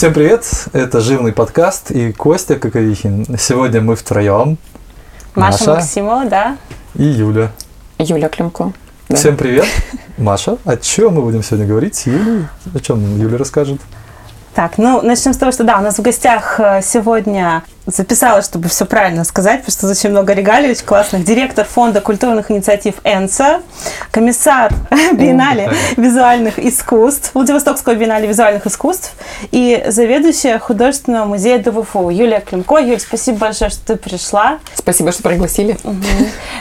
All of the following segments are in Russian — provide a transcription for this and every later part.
Всем привет, это Живный подкаст и Костя Коковихин. Сегодня мы втроем. Маша, Маша Максимова, да. И Юля. Юля Климко. Да. Всем привет. Маша, о чем мы будем сегодня говорить с Юлей? О чем Юля расскажет? Так, ну, начнем с того, что да, у нас в гостях э, сегодня записала, чтобы все правильно сказать, потому что очень много регалий очень классных. Директор фонда культурных инициатив ЭНСА, комиссар биеннале визуальных искусств, Владивостокского биеннале визуальных искусств и заведующая художественного музея ДВФУ Юлия Климко. Юль, спасибо большое, что ты пришла. Спасибо, что пригласили. Угу.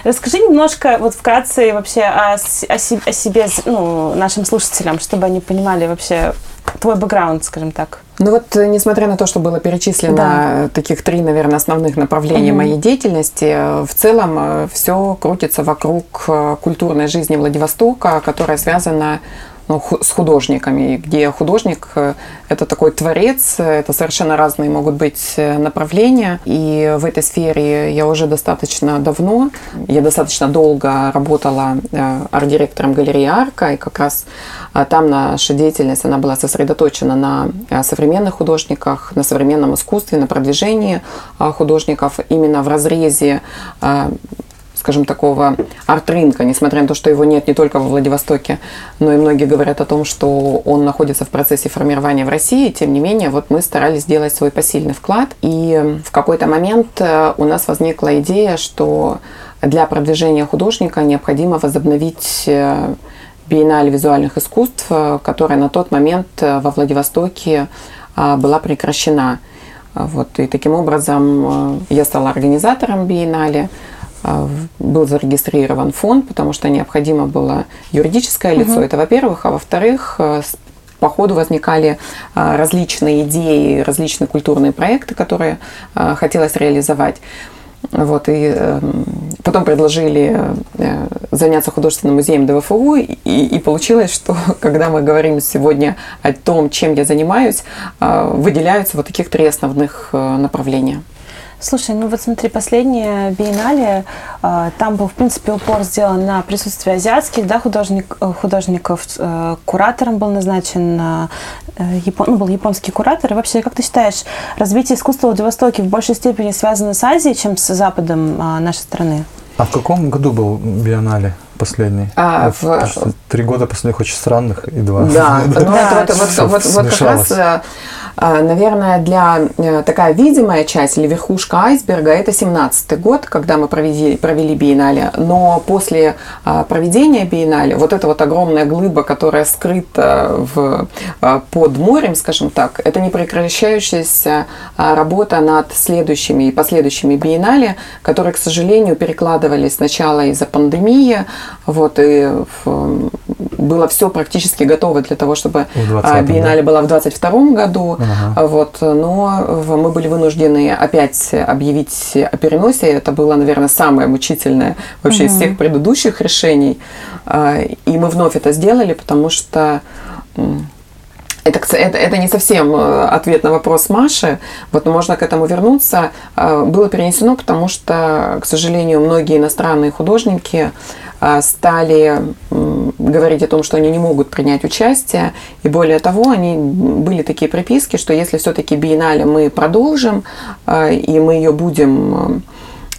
Расскажи немножко вот вкратце вообще о, о, о себе, ну, нашим слушателям, чтобы они понимали вообще твой бэкграунд, скажем так? Ну вот, э, несмотря на то, что было перечислено да. таких три, наверное, основных направления угу. моей деятельности, э, в целом э, все крутится вокруг культурной жизни Владивостока, которая связана ну, с художниками, где художник – это такой творец, это совершенно разные могут быть направления. И в этой сфере я уже достаточно давно, я достаточно долго работала арт-директором галереи «Арка», и как раз там наша деятельность она была сосредоточена на э, современных художниках, на современном искусстве, на продвижении художников. Именно в разрезе скажем, такого арт-рынка, несмотря на то, что его нет не только во Владивостоке, но и многие говорят о том, что он находится в процессе формирования в России. Тем не менее, вот мы старались сделать свой посильный вклад. И в какой-то момент э, у нас возникла идея, что для продвижения художника необходимо возобновить э, биеннале визуальных искусств, э, которая на тот момент во Владивостоке была прекращена. Вот, и таким образом я стала организатором биеннале, был зарегистрирован фонд, потому что необходимо было юридическое лицо, угу. это во-первых, а во-вторых, по ходу возникали различные идеи, различные культурные проекты, которые хотелось реализовать. Вот, и э, потом предложили э, заняться художественным музеем ДВФУ, и, и получилось, что когда мы говорим сегодня о том, чем я занимаюсь, э, выделяются вот таких три основных э, направления. Слушай, ну вот смотри, последнее биеннале, э, там был, в принципе, упор сделан на присутствие азиатских да, художник, э, художников. Э, куратором был назначен, япон, ну, был японский куратор. И вообще, как ты считаешь, развитие искусства в Владивостоке в большей степени связано с Азией, чем с Западом нашей страны? А в каком году был биеннале последний? А, в... Три года последних очень странных и два. Да, ну вот, вот, вот, вот как раз наверное, для э, такая видимая часть или верхушка айсберга это 17 год, когда мы провели, провели биеннале. Но после а, проведения биеннале вот эта вот огромная глыба, которая скрыта в, а, под морем, скажем так, это непрекращающаяся работа над следующими и последующими биеннале, которые, к сожалению, перекладывались сначала из-за пандемии, вот, и было все практически готово для того, чтобы биеннале да? была в 2022 году. Ага. Вот, но мы были вынуждены опять объявить о переносе. Это было, наверное, самое мучительное вообще угу. из всех предыдущих решений. А, и мы вновь это сделали, потому что это, это, это не совсем э, ответ на вопрос Маши, вот, но можно к этому вернуться. А, было перенесено, потому что, к сожалению, многие иностранные художники а, стали говорить о том, что они не могут принять участие. И более того, они были такие приписки, что если все-таки биеннале мы продолжим, а, и мы ее будем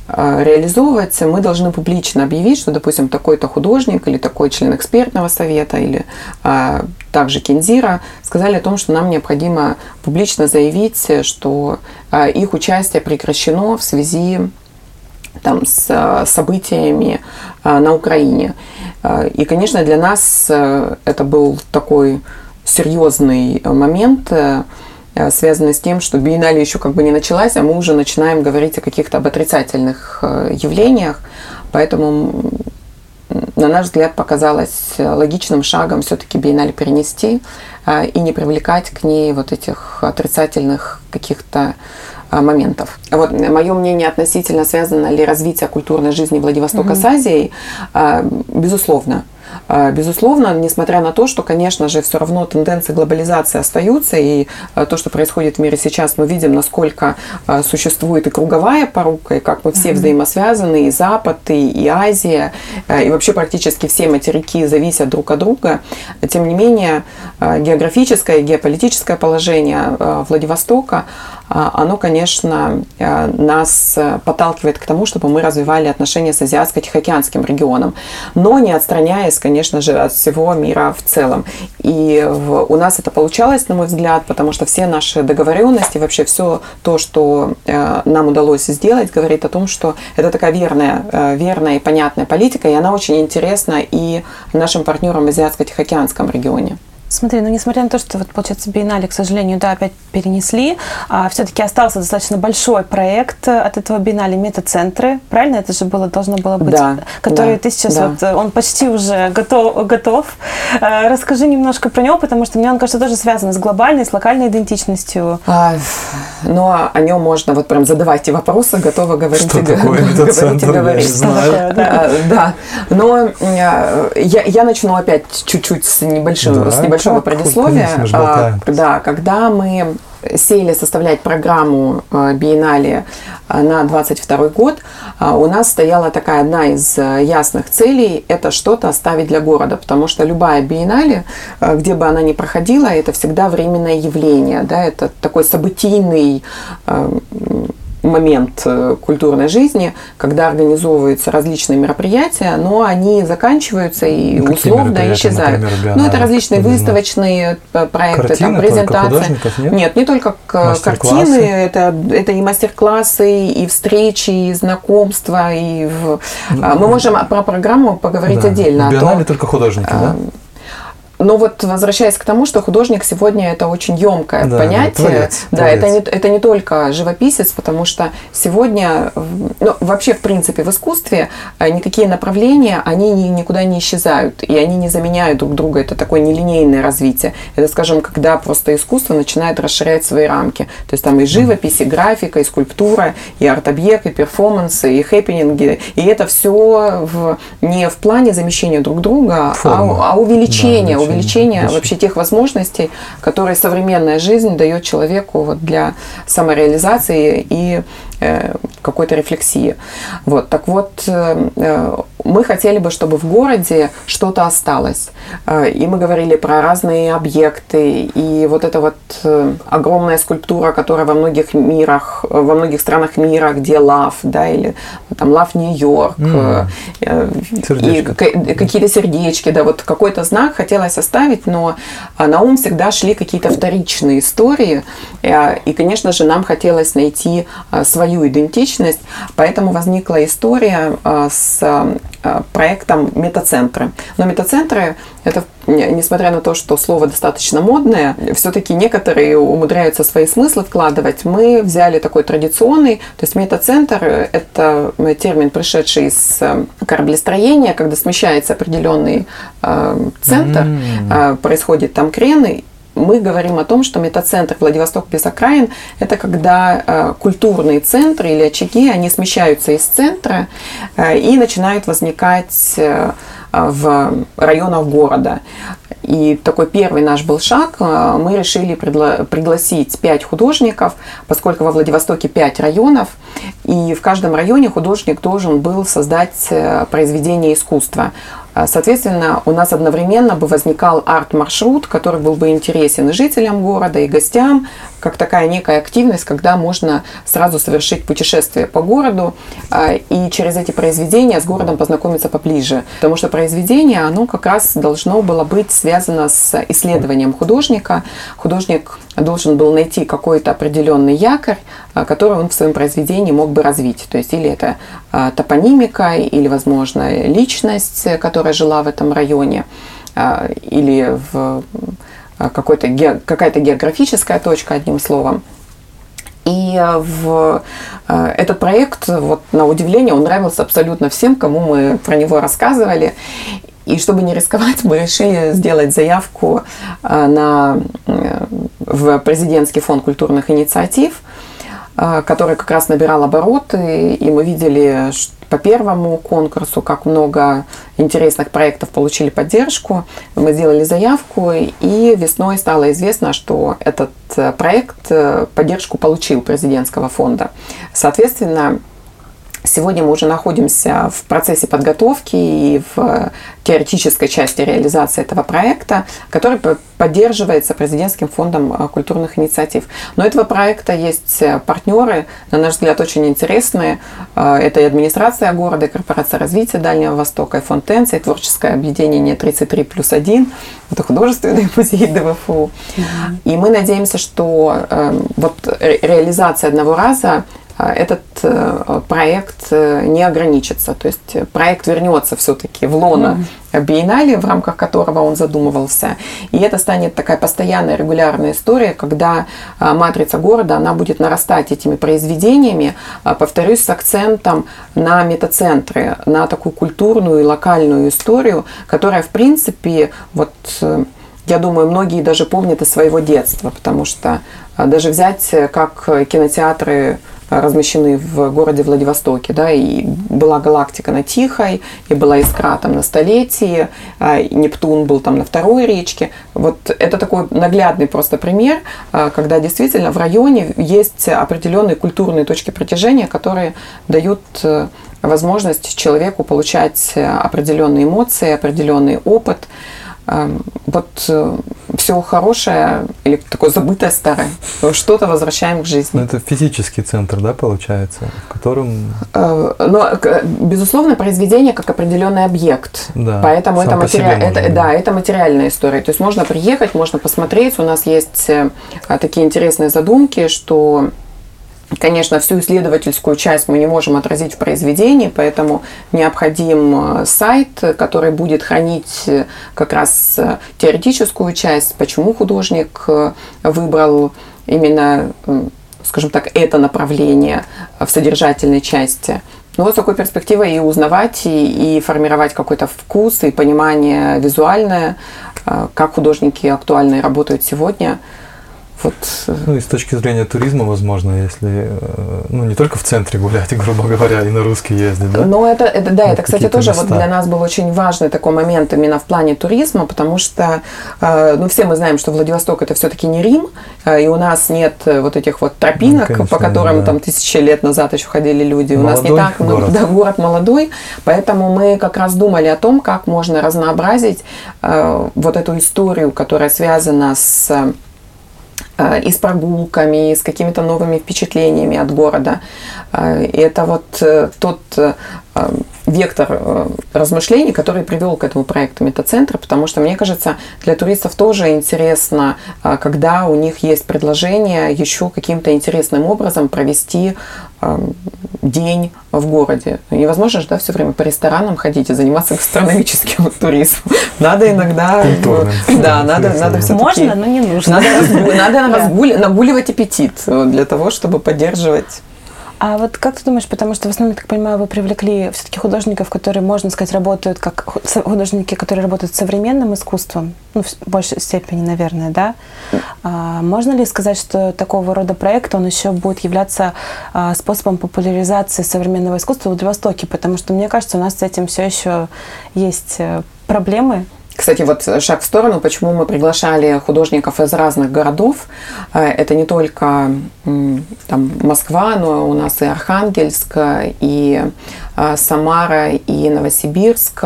а, реализовывать, мы должны публично объявить, что, допустим, такой-то художник или такой член экспертного совета или а, также Кензира сказали о том, что нам необходимо публично заявить, что а, их участие прекращено в связи там, с событиями на Украине. И, конечно, для нас это был такой серьезный момент, Э, связаны с тем, что биеннале еще как бы не началась, а мы уже начинаем говорить о каких-то об отрицательных э, явлениях. Поэтому, на наш взгляд, показалось логичным шагом все-таки биеннале перенести э, и не привлекать к ней вот этих отрицательных каких-то моментов. Вот мое мнение относительно связано ли развитие культурной жизни Владивостока mm-hmm. с Азией, безусловно. Безусловно, несмотря на то, что, конечно же, все равно тенденции глобализации остаются, и то, что происходит в мире сейчас, мы видим, насколько существует и круговая порука, и как мы все взаимосвязаны, и Запад, и, и Азия, и вообще практически все материки зависят друг от друга. Тем не менее, географическое и геополитическое положение Владивостока – а, оно, конечно, э, нас э, подталкивает к тому, чтобы мы развивали отношения с Азиатско-Тихоокеанским регионом, но не отстраняясь, конечно же, от всего мира в целом. И у нас это получалось, на мой взгляд, потому что все наши договоренности, вообще все то, что э, нам удалось сделать, говорит о том, что это такая верная, верная и понятная политика, и она очень интересна и нашим партнерам в Азиатско-Тихоокеанском регионе. Смотри, ну несмотря на то, что вот, получается, биеннале, к сожалению, да, опять перенесли, а, все-таки остался достаточно большой проект от этого биеннале метацентры, правильно? Это же было, должно было быть, да, который да, ты сейчас да. вот, он почти уже готов, готов. А, расскажи немножко про него, потому что мне он кажется тоже связан с глобальной, с локальной идентичностью. А, ну, а о нем можно вот прям задавайте вопросы, готовы говорить. Что такое метацентр? Говорить, я знаю. Такое, да. А, да, но я, я начну опять чуть-чуть с небольшим, да. с небольшим небольшого предисловия. А, да, когда мы сели составлять программу а, биеннале а, на 22 год, у нас стояла такая одна из ясных целей – это что-то оставить для города, потому что любая биеннале, где бы она ни проходила, это всегда временное явление, да, это такой событийный момент э, культурной жизни, когда организовываются различные мероприятия, но они заканчиваются и ну, условно исчезают. Например, ну, это различные выставочные э, проекты, Картины, там, презентации. Нет? нет, не только картины, это, это и мастер-классы, и встречи, и знакомства, и в... Ну, мы можем про программу поговорить да. отдельно. Биеннале только художники, а, да? Но вот возвращаясь к тому, что художник сегодня это очень емкое да, понятие. Творец, да, творец. это не, это не только живописец, потому что сегодня, ну, вообще, в принципе, в искусстве э, никакие направления, они никуда не исчезают, и они не заменяют друг друга. Это такое нелинейное развитие. Это, скажем, когда просто искусство начинает расширять свои рамки. То есть там и живопись, и графика, и скульптура, и арт-объект, и перформансы, и хэппининги. И это все в, не в плане замещения друг друга, а, а увеличения, да, увеличение вообще тех возможностей, которые современная жизнь дает человеку вот для самореализации и какой-то рефлексии. Вот, так вот, э, э, мы хотели бы, чтобы в городе что-то осталось. И мы говорили про разные объекты, и вот эта вот огромная скульптура, которая во многих мирах, во многих странах мира, где лав, да, или там лав Нью-Йорк, mm. какие-то сердечки, да, вот какой-то знак хотелось оставить, но на ум всегда шли какие-то вторичные истории, и, конечно же, нам хотелось найти свою идентичность, Поэтому возникла история э, с э, проектом метацентры. Но метацентры это несмотря на то, что слово достаточно модное, все-таки некоторые умудряются свои смыслы вкладывать. Мы взяли такой традиционный, то есть метацентр – это термин, пришедший из э, кораблестроения, когда смещается определенный центр, mm-hmm. происходит там крены, мы говорим о том, что метацентр Владивосток без окраин – это когда э, культурные центры или очаги, они смещаются из центра э, и начинают возникать э, в районах города. И такой первый наш был шаг. Мы решили пригла- пригласить пять художников, поскольку во Владивостоке пять районов, и в каждом районе художник должен был создать произведение искусства. А, соответственно, у нас одновременно бы возникал арт-маршрут, который был бы интересен и жителям города, и гостям, как такая некая активность, когда можно сразу совершить путешествие по городу а, и через эти произведения с городом познакомиться поближе. Потому что произведение, оно как раз должно было быть связано с исследованием художника. Художник должен был найти какой-то определенный якорь, а, который он в своем произведении мог бы развить. То есть или это топонимика, или, возможно, личность, которая жила в этом районе, а, или в а, какой-то, какая-то географическая точка, одним словом. И в а, этот проект, вот на удивление, он нравился абсолютно всем, кому мы про него рассказывали. И чтобы не рисковать, мы решили сделать заявку на, в президентский фонд культурных инициатив – который как раз набирал обороты, и мы видели, по первому конкурсу, как много интересных проектов получили поддержку. Мы сделали заявку, и весной стало известно, что этот э, проект э, поддержку получил президентского фонда. Соответственно, Сегодня мы уже находимся в процессе подготовки и в теоретической части реализации этого проекта, который поддерживается президентским фондом э, культурных инициатив. Но у этого проекта есть э, партнеры, на наш взгляд, очень интересные. Э, это и администрация города, и корпорация развития Дальнего Востока, и фонд ТЭНЦ, и творческое объединение 33 плюс 1, это художественный музей ДВФУ. И мы надеемся, что вот реализация одного раза а, этот э, проект э, не ограничится. То есть проект вернется все-таки в лоно биеннале, в рамках которого он задумывался. И это станет такая постоянная регулярная история, когда матрица города, она будет нарастать этими произведениями, повторюсь, с акцентом на метацентры, на такую культурную и локальную историю, которая, в принципе, вот э, я думаю, многие даже помнят из своего детства, потому что даже взять, как кинотеатры размещены в городе Владивостоке, да, и была галактика на Тихой, и была Искра там на Столетии, а, Нептун был там на второй речке. Вот это такой наглядный просто пример, а, когда действительно в районе есть определенные культурные точки притяжения, которые дают э, возможность человеку получать определенные эмоции, определенный опыт. Эм, вот э, все хорошее или такое забытое старое, что-то возвращаем к жизни. Но ну, это физический центр, да, получается, в котором... Э, но, безусловно, произведение как определенный объект. Да, Поэтому это, матери... это, да, это материальная история. То есть можно приехать, можно посмотреть. У нас есть э, такие интересные задумки, что Конечно, всю исследовательскую часть мы не можем отразить в произведении, поэтому необходим э, сайт, который будет хранить э, как раз э, теоретическую часть, почему художник выбрал именно, скажем так, это направление в содержательной части. Ну вот с такой перспективой и узнавать, и, и формировать какой-то вкус и понимание визуальное, как художники актуальные работают сегодня – вот. Э, ну и с точки зрения туризма, возможно, если э, ну не только в центре гулять, грубо говоря, и на русский ездить, да? Ну это, это да, вот это, кстати, тоже места. вот для нас был очень важный такой момент именно в плане туризма, потому что, э, ну все мы знаем, что Владивосток это все-таки не Рим, и у нас нет вот этих вот тропинок, ну, конечно, по которым да. там тысячи лет назад еще ходили люди. Молодой у нас не так много, город. да, город молодой, поэтому мы как раз думали о том, как можно разнообразить вот эту историю, которая связана с и с прогулками, и с какими-то новыми впечатлениями от города. Э, и это вот э, тот вектор размышлений, который привел к этому проекту метацентра, потому что, мне кажется, для туристов тоже интересно, когда у них есть предложение еще каким-то интересным образом провести день в городе. Невозможно же да, все время по ресторанам ходить и заниматься гастрономическим туризмом. Надо иногда... Да, надо, надо все Можно, но не нужно. Надо, надо нагуливать аппетит для того, чтобы поддерживать а вот как ты думаешь, потому что в основном, так понимаю, вы привлекли все-таки художников, которые, можно сказать, работают как художники, которые работают с современным искусством, ну, в большей степени, наверное, да? А, можно ли сказать, что такого рода проект, он еще будет являться а, способом популяризации современного искусства в Владивостоке? Потому что, мне кажется, у нас с этим все еще есть э, проблемы, кстати, вот шаг в сторону, почему мы приглашали художников из разных городов. Э, это не только там, Москва, но у нас и Архангельск, и э, Самара, и Новосибирск.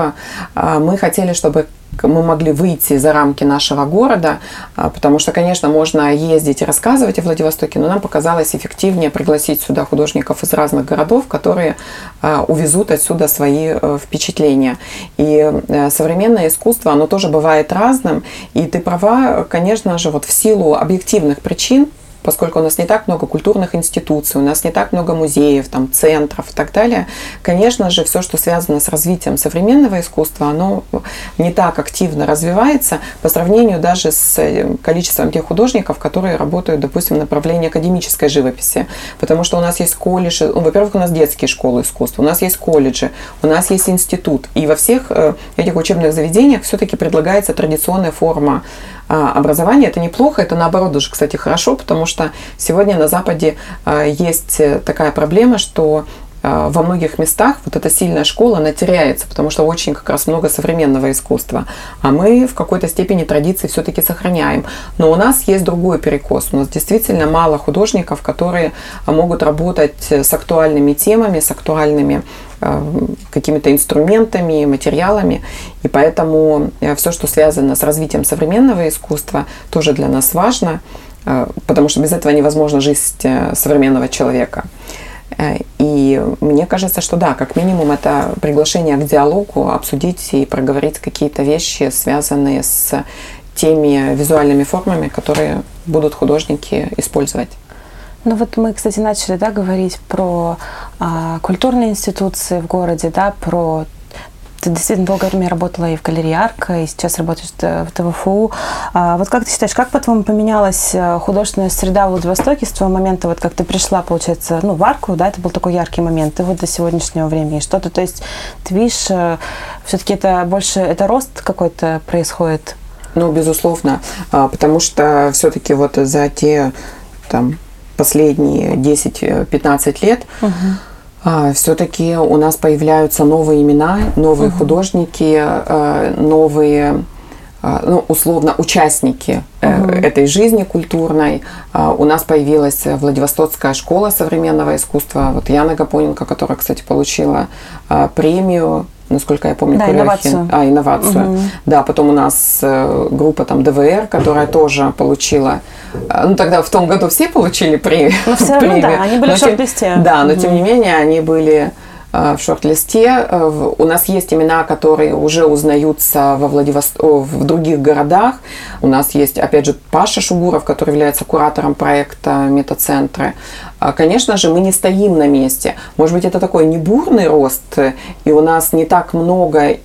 Э, мы хотели, чтобы мы могли выйти за рамки нашего города, а, потому что, конечно, можно ездить и рассказывать о Владивостоке, но нам показалось эффективнее пригласить сюда художников из разных городов, которые а, увезут отсюда свои э, впечатления. И э, современное искусство, оно тоже бывает разным, и ты права, конечно же, вот в силу объективных причин, поскольку у нас не так много культурных институций, у нас не так много музеев, там, центров и так далее, конечно же, все, что связано с развитием современного искусства, оно не так активно развивается по сравнению даже с э, количеством тех художников, которые работают, допустим, в направлении академической живописи. Потому что у нас есть колледжи, ну, во-первых, у нас детские школы искусства, у нас есть колледжи, у нас есть институт. И во всех э, этих учебных заведениях все-таки предлагается традиционная форма образование это неплохо, это наоборот даже, кстати, хорошо, потому что сегодня на Западе а, есть такая проблема, что а, во многих местах вот эта сильная школа, она теряется, потому что очень как раз много современного искусства. А мы в какой-то степени традиции все-таки сохраняем. Но у нас есть другой перекос. У нас действительно мало художников, которые могут работать с актуальными темами, с актуальными какими-то инструментами, материалами. И поэтому э, все, что связано с развитием современного искусства, тоже для нас важно, э, потому что без этого невозможна жизнь э, современного человека. И мне кажется, что да, как минимум это приглашение к диалогу, обсудить и проговорить какие-то вещи, связанные с теми визуальными формами, которые будут художники использовать. Ну вот мы, кстати, начали да, говорить про а, культурные институции в городе, да, про ты действительно долгое время работала и в галерее Арка, и сейчас работаешь в ТВФУ. А вот как ты считаешь, как, по-твоему, поменялась э, художественная среда в Владивостоке с того момента, вот как ты пришла, получается, ну, в Арку, да, это был такой яркий момент, и вот до сегодняшнего времени что-то, то есть ты видишь, э, все-таки это больше, это рост какой-то происходит? Ну, безусловно, а, потому что все-таки вот за те там последние 10-15 лет, угу. А, все-таки у нас появляются новые имена, новые угу. художники, а, новые а, ну, условно, участники угу. этой жизни культурной. А, у нас появилась Владивостокская школа современного искусства. Вот Яна Гапоненко, которая, кстати, получила премию насколько я помню, да, инновацию. А, инновацию. Угу. Да, потом у нас э, группа там ДВР, которая тоже получила. Э, ну, тогда в том году все получили премию. Но все равно, да, они были но в шорт-листе. Да, но угу. тем не менее они были в шорт-листе. Э, у нас есть имена, которые уже узнаются во Владивосток, в других городах. У нас есть, опять же, Паша Шугуров, который является куратором проекта Метацентры. А, конечно же, мы не стоим на месте. Может быть, это такой не бурный рост, и у нас не так много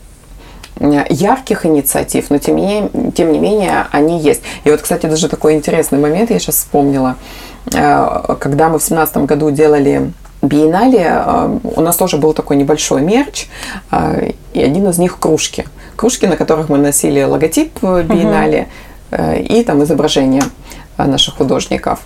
ярких инициатив, но тем не, тем не менее они есть. И вот, кстати, даже такой интересный момент я сейчас вспомнила. Э, когда мы в 2017 году делали биеннале э, у нас тоже был такой небольшой мерч, э, и один из них кружки. Кружки, на которых мы носили логотип биеннале uh-huh. и там изображения наших художников.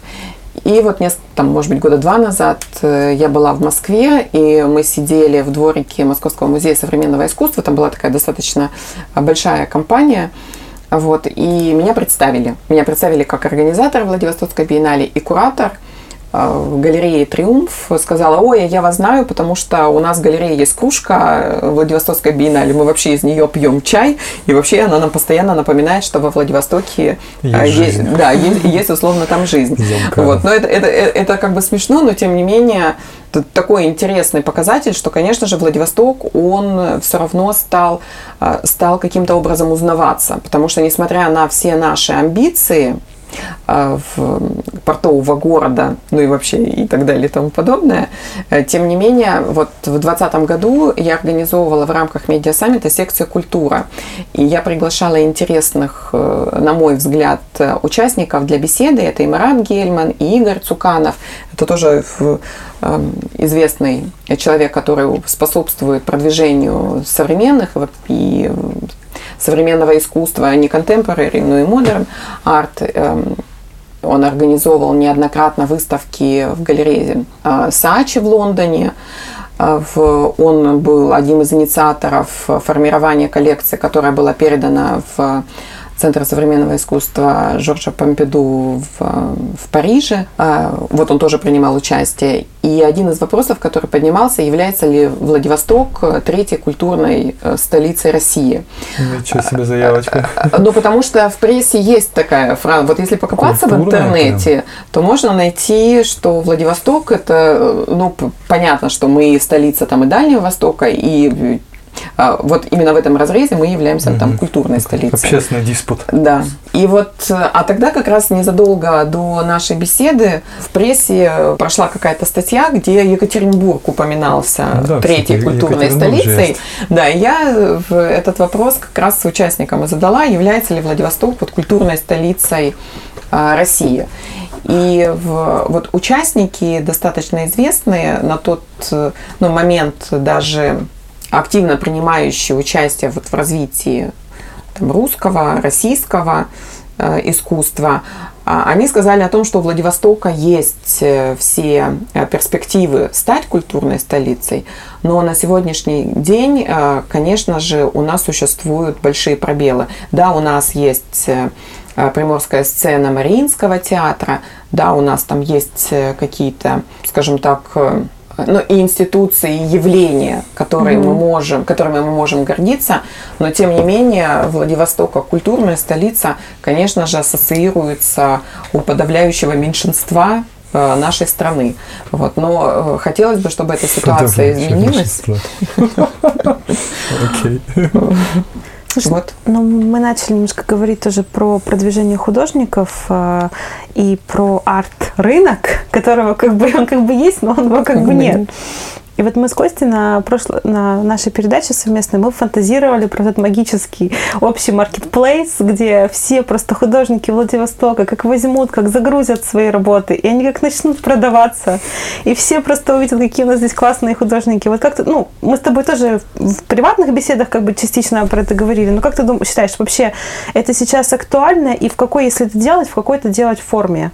И вот несколько, там, может быть, года два назад я была в Москве, и мы сидели в дворике Московского музея современного искусства. Там была такая достаточно большая компания. Вот, и меня представили. Меня представили как организатор Владивостокской биеннале и куратор – в галерее «Триумф» сказала, ой, я вас знаю, потому что у нас в галерее есть кружка Владивостокской биеннале, мы вообще из нее пьем чай, и вообще она нам постоянно напоминает, что во Владивостоке есть, есть да, есть, есть условно там жизнь. Вот. Но это, это, это как бы смешно, но тем не менее такой интересный показатель, что, конечно же, Владивосток, он все равно стал, стал каким-то образом узнаваться, потому что, несмотря на все наши амбиции, а, в портового города, ну и вообще и так далее и тому подобное. Э, тем не менее, вот в 2020 году я организовывала в рамках медиа саммита секцию «Культура». И я приглашала интересных, э, на мой взгляд, участников для беседы. Это и Марат Гельман, и Игорь Цуканов. Это тоже эм, известный человек, который способствует продвижению современных и современного искусства, не contemporary, но и modern арт. Эм, он организовывал неоднократно выставки в галерее э, Сачи в Лондоне. Э, он был одним из инициаторов формирования коллекции, которая была передана в Центра современного искусства Жоржа Помпиду в, в Париже. А, вот он тоже принимал участие. И один из вопросов, который поднимался, является ли Владивосток третьей культурной э, столицей России. Ничего себе заявочка. Ну, потому что в прессе есть такая фраза. Вот если покопаться Культурная, в интернете, прям. то можно найти, что Владивосток это, ну, понятно, что мы столица там и Дальнего Востока, и а, вот именно в этом разрезе мы являемся угу. там культурной столицей. Общественный диспут. Да. И вот, а тогда как раз незадолго до нашей беседы в прессе прошла какая-то статья, где Екатеринбург упоминался да, третьей культурной столицей. Да, и я этот вопрос как раз с участникам и задала, является ли Владивосток вот культурной столицей а, России. И в, вот участники достаточно известные на тот ну, момент даже активно принимающие участие вот в развитии там, русского, российского искусства, а, они сказали о том, что у Владивостока есть э, все э, перспективы стать культурной столицей, но на сегодняшний день, э, конечно же, у нас существуют большие пробелы. Да, у нас есть приморская сцена Мариинского театра, да, у нас там есть какие-то, скажем так, ну, и институции, и явления, которые mm-hmm. мы можем, которыми мы можем гордиться, но тем не менее Владивосток как культурная столица, конечно же, ассоциируется у подавляющего меньшинства э, нашей страны. Вот. Но э, хотелось бы, чтобы эта ситуация изменилась. Окей. Слушай, вот. ну, мы начали немножко говорить тоже про продвижение художников э, и про арт-рынок, которого как бы он как бы есть, но он его как бы нет. И вот мы с Костей на, прошлой, на нашей передаче совместной мы фантазировали про этот магический общий маркетплейс, где все просто художники Владивостока как возьмут, как загрузят свои работы, и они как начнут продаваться. И все просто увидят, какие у нас здесь классные художники. Вот как-то, ну, мы с тобой тоже в приватных беседах как бы частично про это говорили, но как ты думаешь, считаешь, вообще это сейчас актуально и в какой, если это делать, в какой-то делать форме?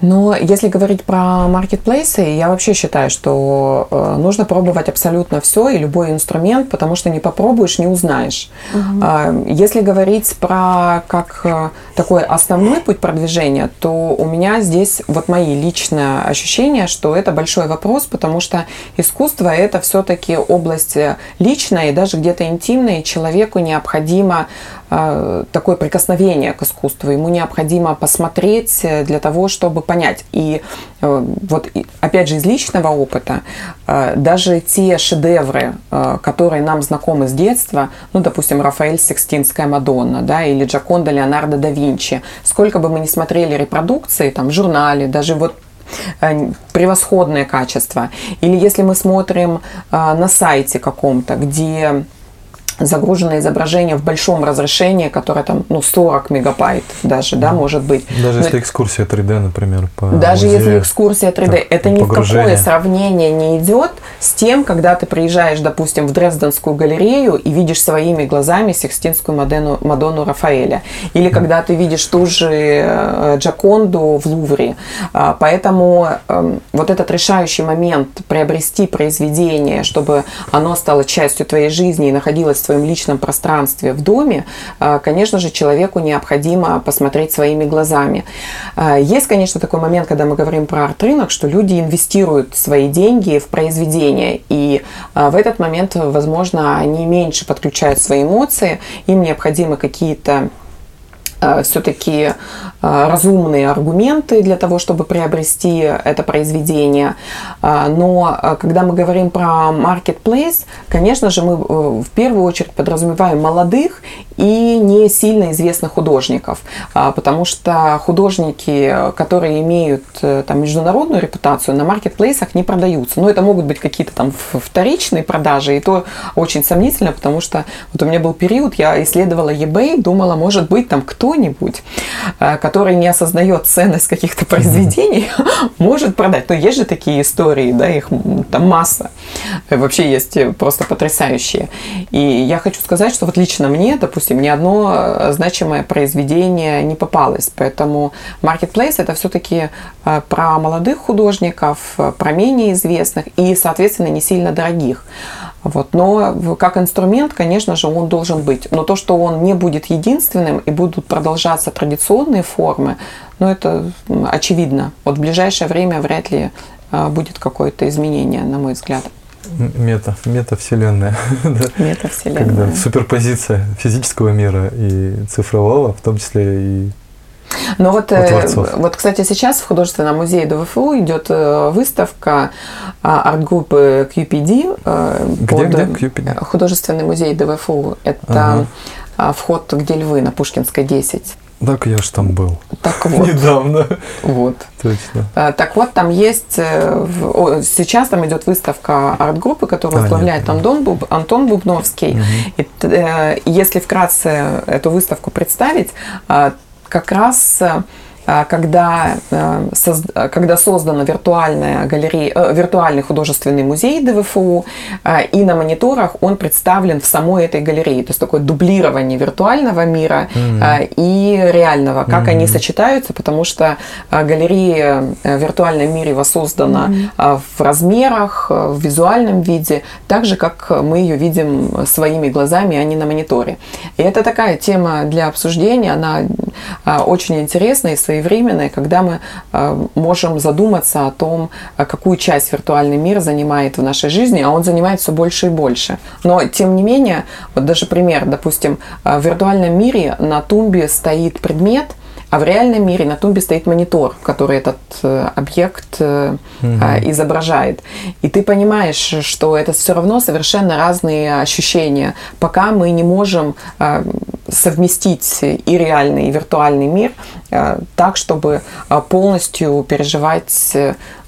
Но если говорить про маркетплейсы, я вообще считаю, что э, нужно пробовать абсолютно все и любой инструмент, потому что не попробуешь, не узнаешь. Угу. Если говорить про как э, такой основной путь продвижения, то у меня здесь вот мои личные ощущения, что это большой вопрос, потому что искусство это все-таки область личная и даже где-то интимная, и человеку необходимо э, такое прикосновение к искусству, ему необходимо посмотреть для того, чтобы понять. И э, вот опять же из личного опыта, э, даже те шедевры, э, которые нам знакомы с детства, ну, допустим, Рафаэль Секстинская Мадонна, да, или Джаконда Леонардо да Винчи, сколько бы мы ни смотрели репродукции, там, в журнале, даже вот превосходное качество. Или если мы смотрим на сайте каком-то, где загружено изображение в большом разрешении, которое там, ну, 40 мегабайт даже, да, может быть. Даже Но, если экскурсия 3D, например, по Даже музею, если экскурсия 3D, так, это ни в какое сравнение не идет с тем, когда ты приезжаешь, допустим, в Дрезденскую галерею и видишь своими глазами Сикстинскую Мадонну, Мадонну Рафаэля. Или когда ты видишь ту же э, Джаконду в Лувре. А, поэтому эм, вот этот решающий момент приобрести произведение, чтобы оно стало частью твоей жизни и находилось в своем личном пространстве в доме, а, конечно же, человеку необходимо посмотреть своими глазами. А, есть, конечно, такой момент, когда мы говорим про арт-рынок, что люди инвестируют свои деньги в произведения, и а, в этот момент, возможно, они меньше подключают свои эмоции, им необходимы какие-то все-таки разумные аргументы для того, чтобы приобрести это произведение. Но когда мы говорим про marketplace, конечно же, мы э, в первую очередь подразумеваем молодых и не сильно известных художников, потому что художники, которые имеют э, там, международную репутацию, на маркетплейсах не продаются. Но это могут быть какие-то там вторичные продажи, и то очень сомнительно, потому что вот у меня был период, я исследовала eBay, думала, может быть, там кто-нибудь, э, который не осознает ценность каких-то произведений, может продать. Но есть же такие истории, да, их там масса. Вообще есть просто потрясающие. И я хочу сказать, что вот лично мне, допустим, ни одно э, значимое произведение не попалось. Поэтому Marketplace это все-таки э, про молодых художников, э, про менее известных и, соответственно, не сильно дорогих. Вот. Но как инструмент, конечно же, он должен быть. Но то, что он не будет единственным и будут продолжаться традиционные формы, ну это очевидно. Вот в ближайшее время вряд ли а, будет какое-то изменение, на мой взгляд. Мета, метавселенная. Метавселенная. Когда суперпозиция физического мира и цифрового, в том числе и но вот, э, вот, кстати, сейчас в художественном музее ДВФУ идет э, выставка а, арт-группы QPD. Э, где, где QPD? Художественный музей ДВФУ. Это ага. вход, где львы, на Пушкинской 10. Так я же там был. Так вот. Недавно. Вот. Точно. Так вот, там есть... Сейчас там идет выставка арт-группы, которую возглавляет Антон, Буб, Антон Бубновский. Угу. И если вкратце эту выставку представить, как раз э, когда, когда создана виртуальная галерея, виртуальный художественный музей ДВФУ, и на мониторах он представлен в самой этой галерее. То есть такое дублирование виртуального мира mm-hmm. и реального, как mm-hmm. они сочетаются, потому что галерея в виртуальном мире воссоздана mm-hmm. в размерах, в визуальном виде, так же, как мы ее видим своими глазами, а не на мониторе. И это такая тема для обсуждения, она а, очень интересная и своевременная, когда мы а, можем задуматься о том, а, какую часть виртуальный мир занимает в нашей жизни, а он занимает все больше и больше. Но, тем не менее, вот даже пример, допустим, в виртуальном мире на тумбе стоит предмет, а в реальном мире на тумбе стоит монитор, который этот э, объект э, угу. изображает. И ты понимаешь, что это все равно совершенно разные ощущения, пока мы не можем э, совместить и реальный, и виртуальный мир так, чтобы полностью переживать,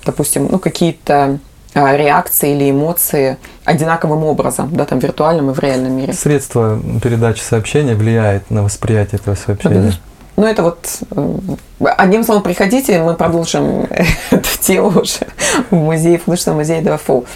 допустим, ну, какие-то реакции или эмоции одинаковым образом, да, там, в виртуальном и в реальном мире. Средство передачи сообщения влияет на восприятие этого сообщения. Ну, это вот э, одним словом, приходите, мы продолжим эту тему уже в музее, в Функциональном музее ДФУ.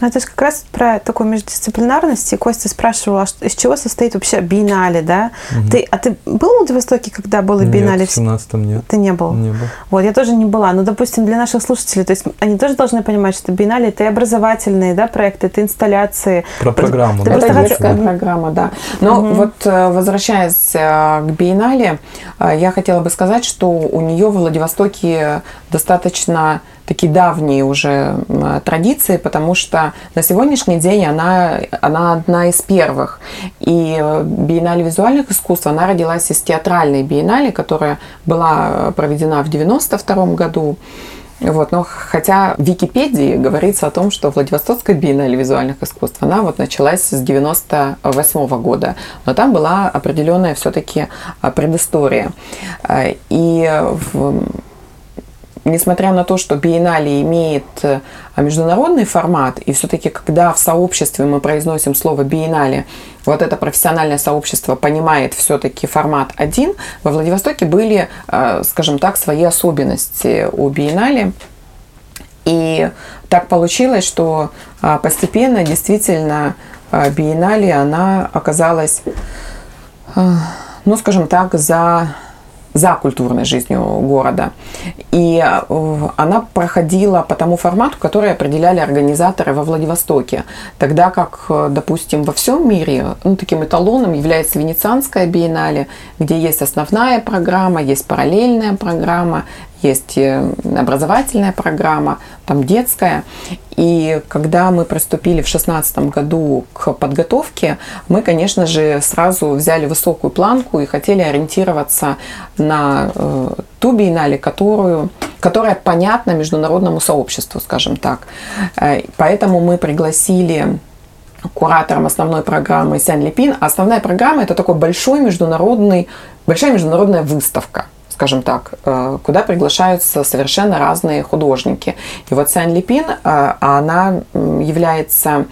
Ну, это же как раз про такую междисциплинарность. И Костя спрашивала, а из чего состоит вообще биеннале, да? Угу. Ты, а ты был в Владивостоке, когда было нет, биеннале? в 17-м нет. Ты не был? Не был. Вот, я тоже не была. Но, допустим, для наших слушателей, то есть они тоже должны понимать, что биеннале – это и образовательные да, проекты, это инсталляции. Про программу, ты да? Это детская хотел... программа, да. Но угу. вот э, возвращаясь э, к биеннале, э, я хотела бы сказать, что у нее в Владивостоке достаточно такие давние уже традиции, потому что на сегодняшний день она, она одна из первых. И э, биеннале визуальных искусств, она родилась из театральной биеннале, которая была проведена в 92 году. Вот, но хотя в Википедии говорится о том, что Владивостокская биеннале визуальных искусств, она вот началась с 98 года, но там была определенная все-таки э, предыстория. Э, и в несмотря на то, что биеннале имеет э, международный формат, и все-таки, когда в сообществе мы произносим слово биеннале, вот это профессиональное сообщество понимает все-таки формат один, во Владивостоке были, э, скажем так, свои особенности у биеннале. И так получилось, что э, постепенно действительно биеннале, она оказалась, ну, скажем так, за за культурной жизнью города. И э, она проходила по тому формату, который определяли организаторы во Владивостоке. Тогда как, э, допустим, во всем мире ну, таким эталоном является Венецианская биеннале, где есть основная программа, есть параллельная программа, есть образовательная программа, там детская. И когда мы приступили в 2016 году к подготовке, мы, конечно же, сразу взяли высокую планку и хотели ориентироваться на э, ту биеннале, которую, которая понятна международному сообществу, скажем так. Э, поэтому мы пригласили куратором основной программы Сян Липин. А основная программа – это такой большой международный, большая международная выставка – скажем так, э, куда приглашаются совершенно разные художники. И вот Сань Липин, э, она является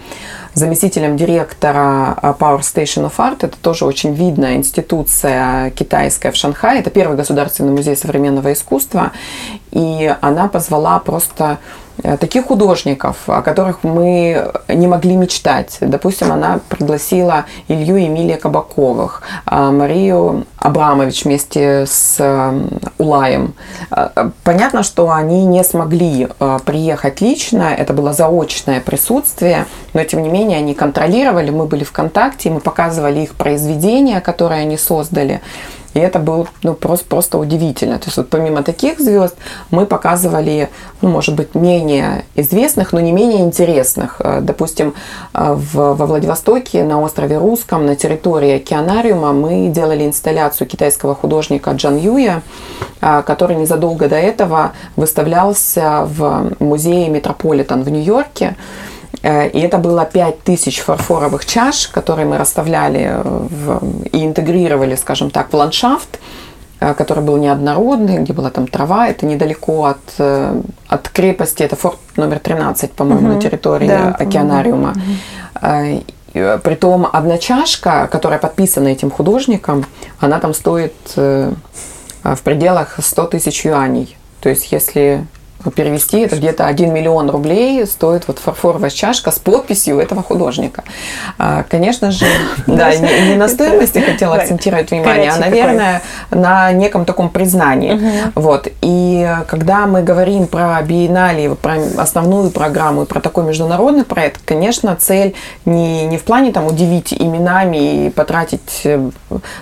заместителем директора э, Power Station of Art. Это тоже очень видная институция китайская в Шанхае. Это первый государственный музей современного искусства. И она позвала просто таких художников, о которых мы не могли мечтать. Допустим, она пригласила Илью Эмилия Кабаковых, а Марию Абрамович вместе с э, Улаем. Э, понятно, что они не смогли приехать лично, это было заочное присутствие, но тем не менее они контролировали, мы были в контакте, мы показывали их произведения, которые они создали. И это было ну, просто, просто удивительно. То есть вот помимо таких звезд мы показывали, ну, может быть, менее известных, но не менее интересных. Э, допустим, э, в, во Владивостоке на острове Русском, на территории океанариума мы делали инсталляцию китайского художника Джан Юя, э, который незадолго до этого выставлялся в музее Метрополитен в Нью-Йорке. Э, и это было 5000 фарфоровых чаш, которые мы расставляли в, и интегрировали, скажем так, в ландшафт, э, который был неоднородный, где была там трава. Это недалеко от, э, от крепости, это форт номер 13, по-моему, угу. на территории да, океанариума. Угу. Притом одна чашка, которая подписана этим художником, она там стоит в пределах 100 тысяч юаней. То есть если перевести, это где-то 1 миллион рублей стоит вот фарфоровая чашка с подписью этого художника. А, конечно же, да, не, не на стоимости хотела акцентировать внимание, а, наверное, на неком таком признании. Вот. И когда мы говорим про биеннале, про основную программу и про такой международный проект, конечно, цель не, не в плане там удивить именами и потратить э,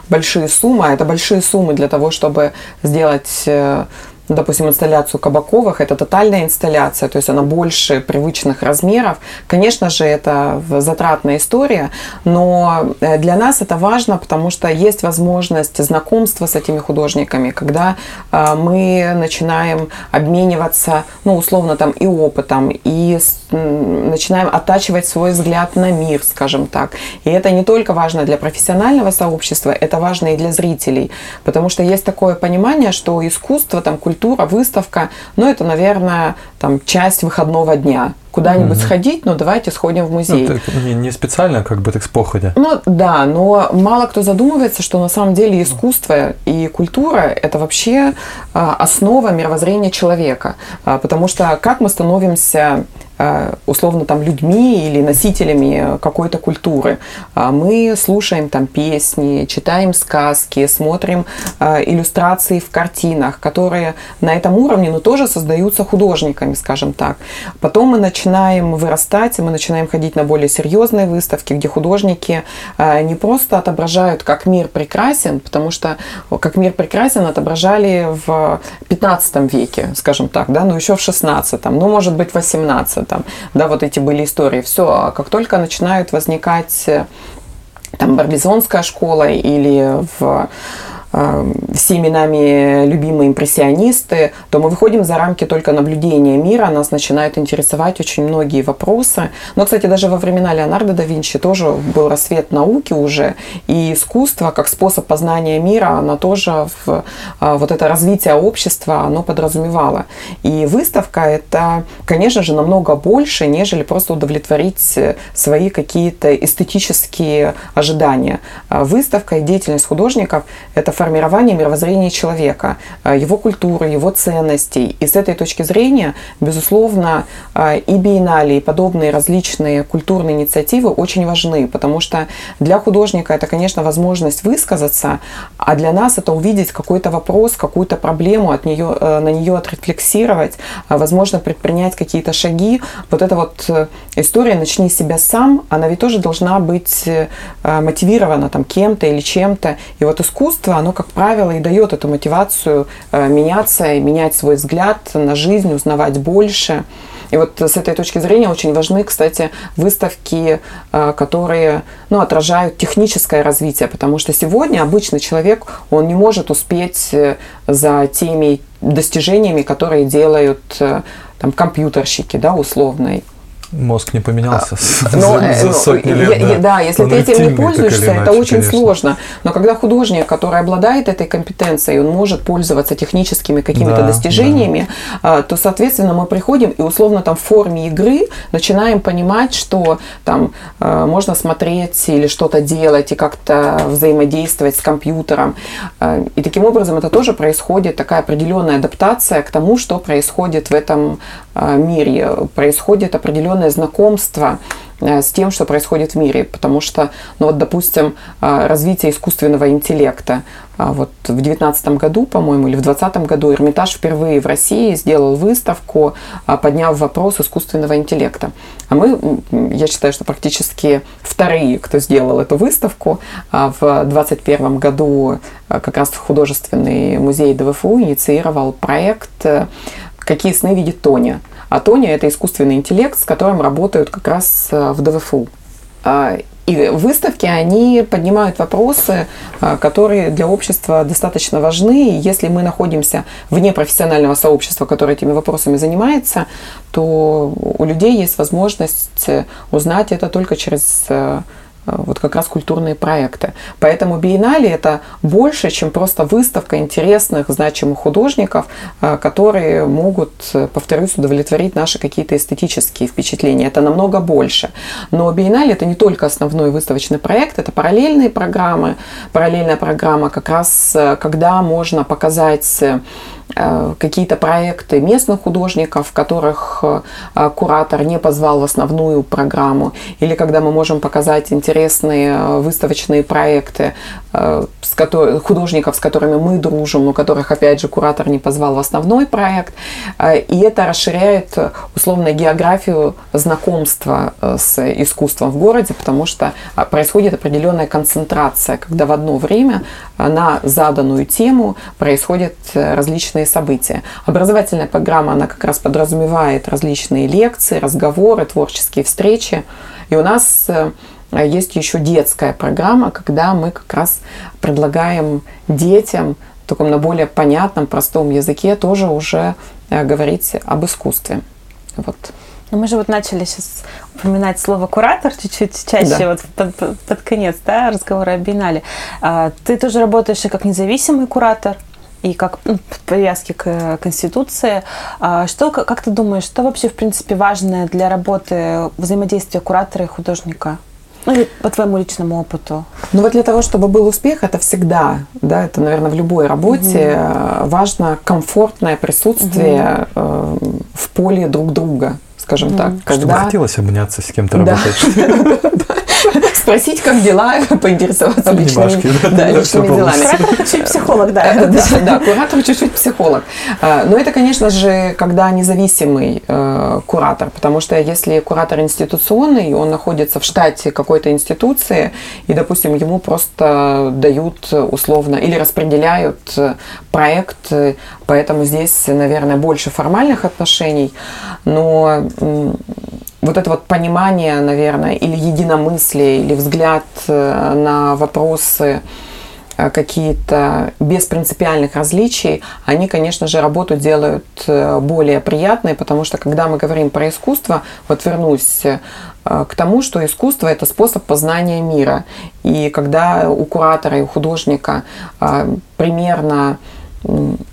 большие суммы, а это большие суммы для того, чтобы сделать э, ну, допустим, инсталляцию Кабаковых, это тотальная инсталляция, то есть она больше привычных размеров. Конечно же, это затратная история, но э, для нас это важно, потому что есть возможность знакомства с этими художниками, когда э, мы начинаем обмениваться, ну, условно, там, и опытом, и начинаем оттачивать свой взгляд на мир, скажем так. И это не только важно для профессионального сообщества, это важно и для зрителей, потому что есть такое понимание, что искусство, там, культура, культура, выставка, ну, это, наверное, там, часть выходного дня. Куда-нибудь угу. сходить, ну, давайте сходим в музей. Ну, не, не специально, как бы, так с походя. Ну, да, но мало кто задумывается, что на самом деле искусство и культура – это вообще а, основа мировоззрения человека. А, потому что как мы становимся условно там людьми или носителями какой-то культуры. А мы слушаем там песни, читаем сказки, смотрим э, иллюстрации в картинах, которые на этом уровне, но тоже создаются художниками, скажем так. Потом мы начинаем вырастать, мы начинаем ходить на более серьезные выставки, где художники э, не просто отображают, как мир прекрасен, потому что как мир прекрасен отображали в 15 веке, скажем так, да, но еще в 16, ну, может быть, в 18 там, да, вот эти были истории. Все, а как только начинают возникать э, там Барбизонская школа или в всеми нами любимые импрессионисты, то мы выходим за рамки только наблюдения мира, нас начинают интересовать очень многие вопросы. Но, кстати, даже во времена Леонардо да Винчи тоже был рассвет науки уже, и искусство как способ познания мира, оно тоже в э, вот это развитие общества, оно подразумевало. И выставка это, конечно же, намного больше, нежели просто удовлетворить свои какие-то эстетические ожидания. Э, выставка и деятельность художников – это формирование мировоззрения человека, э, его культуры, его ценностей. И с этой точки зрения, безусловно, э, и биеннале, и подобные различные культурные инициативы очень важны, потому что для художника это, конечно, возможность высказаться, а для нас это увидеть какой-то вопрос, какую-то проблему, от нее, э, на нее отрефлексировать, возможно, предпринять какие-то шаги. Вот эта вот история «начни себя сам», она ведь тоже должна быть мотивирована там кем-то или чем-то. И вот искусство, оно как правило, и дает эту мотивацию э, меняться и менять свой взгляд на жизнь, узнавать больше. И вот с этой точки зрения очень важны, кстати, выставки, э, которые ну, отражают техническое развитие, потому что сегодня обычный человек, он не может успеть э, за теми достижениями, которые делают там, компьютерщики, да, условные мозг не поменялся а, но, за, за ну, сотни лет. Я, да. да, если он ты этим не пользуешься, это очень конечно. сложно. Но когда художник, который обладает этой компетенцией, он может пользоваться техническими какими-то да, достижениями, да. то, соответственно, мы приходим и условно там в форме игры начинаем понимать, что там а, можно смотреть или что-то делать и как-то взаимодействовать с компьютером. А, и таким образом это тоже происходит такая определенная адаптация к тому, что происходит в этом мире. Происходит определенное знакомство э, с тем, что происходит в мире. Потому что, ну вот, допустим, э, развитие искусственного интеллекта. Вот в 2019 году, по-моему, или в 2020 году Эрмитаж впервые в России сделал выставку, подняв вопрос искусственного интеллекта. А мы, я считаю, что практически вторые, кто сделал эту выставку. В 2021 году как раз художественный музей ДВФУ инициировал проект э, «Какие сны видит Тоня?». А Тони – это искусственный интеллект, с которым работают как раз э, в ДВФУ. А, и выставки, они поднимают вопросы, э, которые для общества достаточно важны. И если мы находимся вне профессионального сообщества, которое этими вопросами занимается, то у людей есть возможность э, узнать это только через вот как раз культурные проекты. Поэтому биеннале это больше, чем просто выставка интересных, значимых художников, которые могут, повторюсь, удовлетворить наши какие-то эстетические впечатления. Это намного больше. Но биеннале это не только основной выставочный проект, это параллельные программы. Параллельная программа как раз, когда можно показать Э, какие-то проекты местных художников, которых э, куратор не позвал в основную программу, или когда мы можем показать интересные э, выставочные проекты с которых, художников, с которыми мы дружим, но которых, опять же, куратор не позвал в основной проект. И это расширяет, условно, географию знакомства с искусством в городе, потому что происходит определенная концентрация, когда в одно время на заданную тему происходят различные события. Образовательная программа, она как раз подразумевает различные лекции, разговоры, творческие встречи. И у нас э, есть еще детская программа, когда мы как раз предлагаем детям только на более понятном, простом языке тоже уже э, говорить об искусстве. Вот. Ну, мы же вот начали сейчас упоминать слово куратор чуть-чуть чаще, да. вот под, под, под конец да, разговора о биеннале. А, ты тоже работаешь и как независимый куратор, и как ну, привязки к э, Конституции. А, что, как ты думаешь, что вообще, в принципе, важное для работы взаимодействия куратора и художника? Ну, по твоему личному опыту? Ну, вот для того, чтобы был успех, это всегда, да, это, наверное, в любой работе угу. важно комфортное присутствие угу. в поле друг друга скажем mm. так. Чтобы когда... хотелось обняться с кем-то да. работать. Спросить, как дела, поинтересоваться личными, да, личными делами. Куратор чуть-чуть психолог, да. Да, куратор чуть-чуть психолог. А, но это, конечно же, когда независимый э, куратор, потому что если куратор институционный, он находится в штате какой-то институции, и, допустим, ему просто дают условно или распределяют проект, поэтому здесь, наверное, больше формальных отношений, но вот это вот понимание, наверное, или единомыслие, или взгляд э, на вопросы э, какие-то без принципиальных различий, они, конечно же, работу делают э, более приятной, потому что когда мы говорим про искусство, вот вернусь к тому, что искусство – это способ познания мира. И когда у куратора и у художника примерно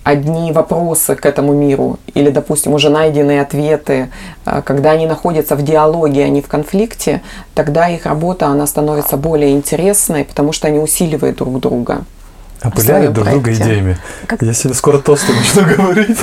одни вопросы к этому миру или, допустим, уже найденные ответы, а, когда они находятся в диалоге, а не в конфликте, тогда их работа, она становится более интересной, потому что они усиливают друг друга. Опыляют друг друга идеями. Как... Я себе скоро тосты начну говорить.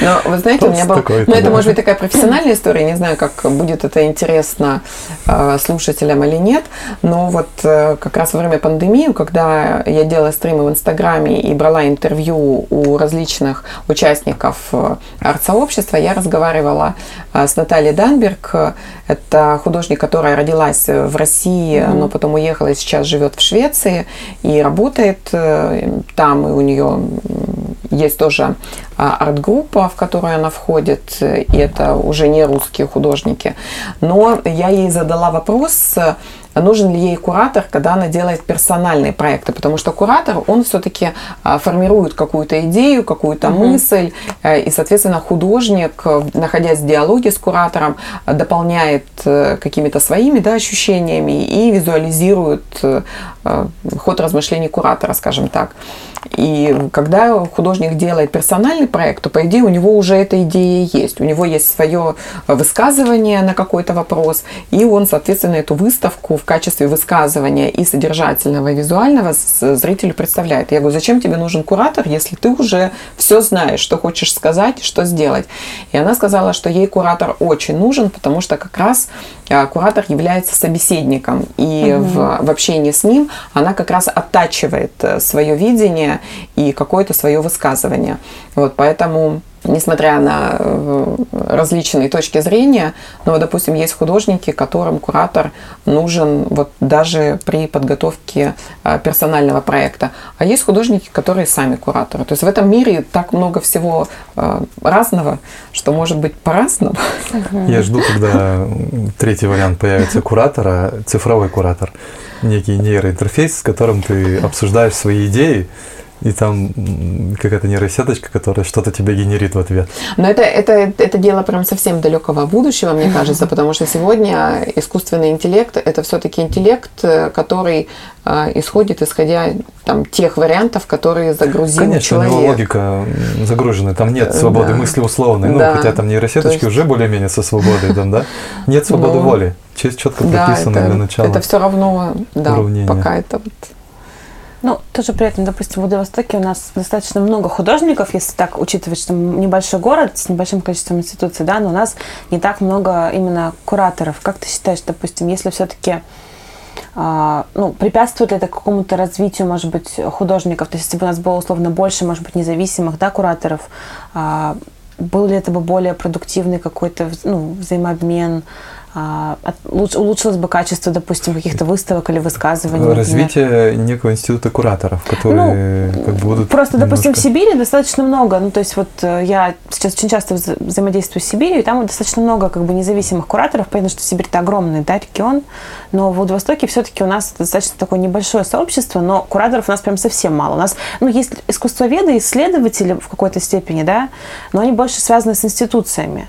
Но вы знаете, у меня был... Ну, это может быть такая профессиональная история, не знаю, как будет это интересно э, слушателям или нет, но вот э, как раз во время пандемии, когда я делала стримы в Инстаграме и брала интервью у различных участников э, арт-сообщества, я разговаривала с Натальей Данберг, это художник, которая родилась в России, но потом уехала и сейчас живет в Швеции. И работает там, и у нее есть тоже а, арт-группа, в которую она входит, и это уже не русские художники. Но я ей задала вопрос, нужен ли ей куратор, когда она делает персональные проекты, потому что куратор, он все-таки а, формирует какую-то идею, какую-то угу. мысль, э, и, соответственно, художник, находясь в диалоге с куратором, дополняет э, какими-то своими да, ощущениями и визуализирует э, ход размышлений куратора, скажем так. И когда художник делает персональный проект, то, по идее, у него уже эта идея есть. У него есть свое высказывание на какой-то вопрос, и он, соответственно, эту выставку в качестве высказывания и содержательного, и визуального зрителю представляет. Я говорю, зачем тебе нужен куратор, если ты уже все знаешь, что хочешь сказать, что сделать. И она сказала, что ей куратор очень нужен, потому что как раз куратор является собеседником, и угу. в, в общении с ним она как раз оттачивает э, свое видение и какое-то свое высказывание. Вот поэтому несмотря на э, различные точки зрения, но, допустим, есть художники, которым куратор нужен вот даже при подготовке э, персонального проекта. А есть художники, которые сами кураторы. То есть в этом мире так много всего э, разного, что может быть по-разному. Я жду, когда третий вариант появится куратора, цифровой куратор, некий нейроинтерфейс, с которым ты обсуждаешь свои идеи, и там какая-то нейросеточка, которая что-то тебе генерит в ответ. Но это, это, это дело прям совсем далекого будущего, мне кажется, потому что сегодня искусственный интеллект – это все-таки интеллект, который э, исходит, исходя там, тех вариантов, которые загрузил Конечно, человек. у него логика загружена, там нет свободы да. мысли условной, ну, да. хотя там нейросеточки есть... уже более-менее со свободой, там, да? Нет свободы ну, воли, четко прописанной да, это, для начала. Это все равно, да, уравнение. пока это вот ну, тоже при этом, допустим, в Владивостоке у нас достаточно много художников, если так учитывать, что небольшой город с небольшим количеством институций, да, но у нас не так много именно кураторов. Как ты считаешь, допустим, если все-таки а, ну, препятствует ли это какому-то развитию, может быть, художников? То есть, если бы у нас было условно больше, может быть, независимых да, кураторов, а, был ли это бы более продуктивный какой-то ну, взаимообмен? А, улучшилось бы качество, допустим, каких-то выставок или высказываний. Развитие например. некого института кураторов, которые ну, как будут. Просто, немножко... допустим, в Сибири достаточно много. Ну, то есть, вот э, я сейчас очень часто взаимодействую с Сибирью, и там достаточно много как бы независимых кураторов. Понятно, что Сибирь это огромный да, регион, но в Владивостоке все-таки у нас достаточно такое небольшое сообщество, но кураторов у нас прям совсем мало. У нас, ну, есть искусствоведы, исследователи в какой-то степени, да, но они больше связаны с институциями.